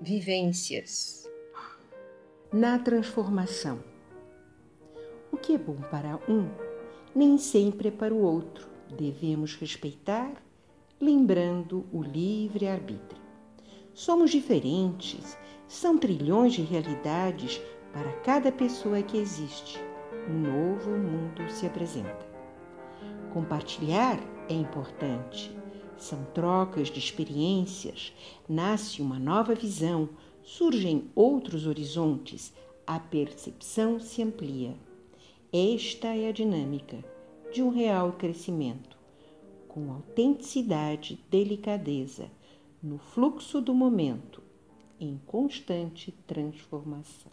vivências. Na transformação. O que é bom para um, nem sempre é para o outro. Devemos respeitar, lembrando o livre-arbítrio. Somos diferentes, são trilhões de realidades para cada pessoa que existe. Um novo mundo se apresenta. Compartilhar é importante são trocas de experiências, nasce uma nova visão, surgem outros horizontes, a percepção se amplia. Esta é a dinâmica de um real crescimento, com autenticidade, delicadeza, no fluxo do momento, em constante transformação.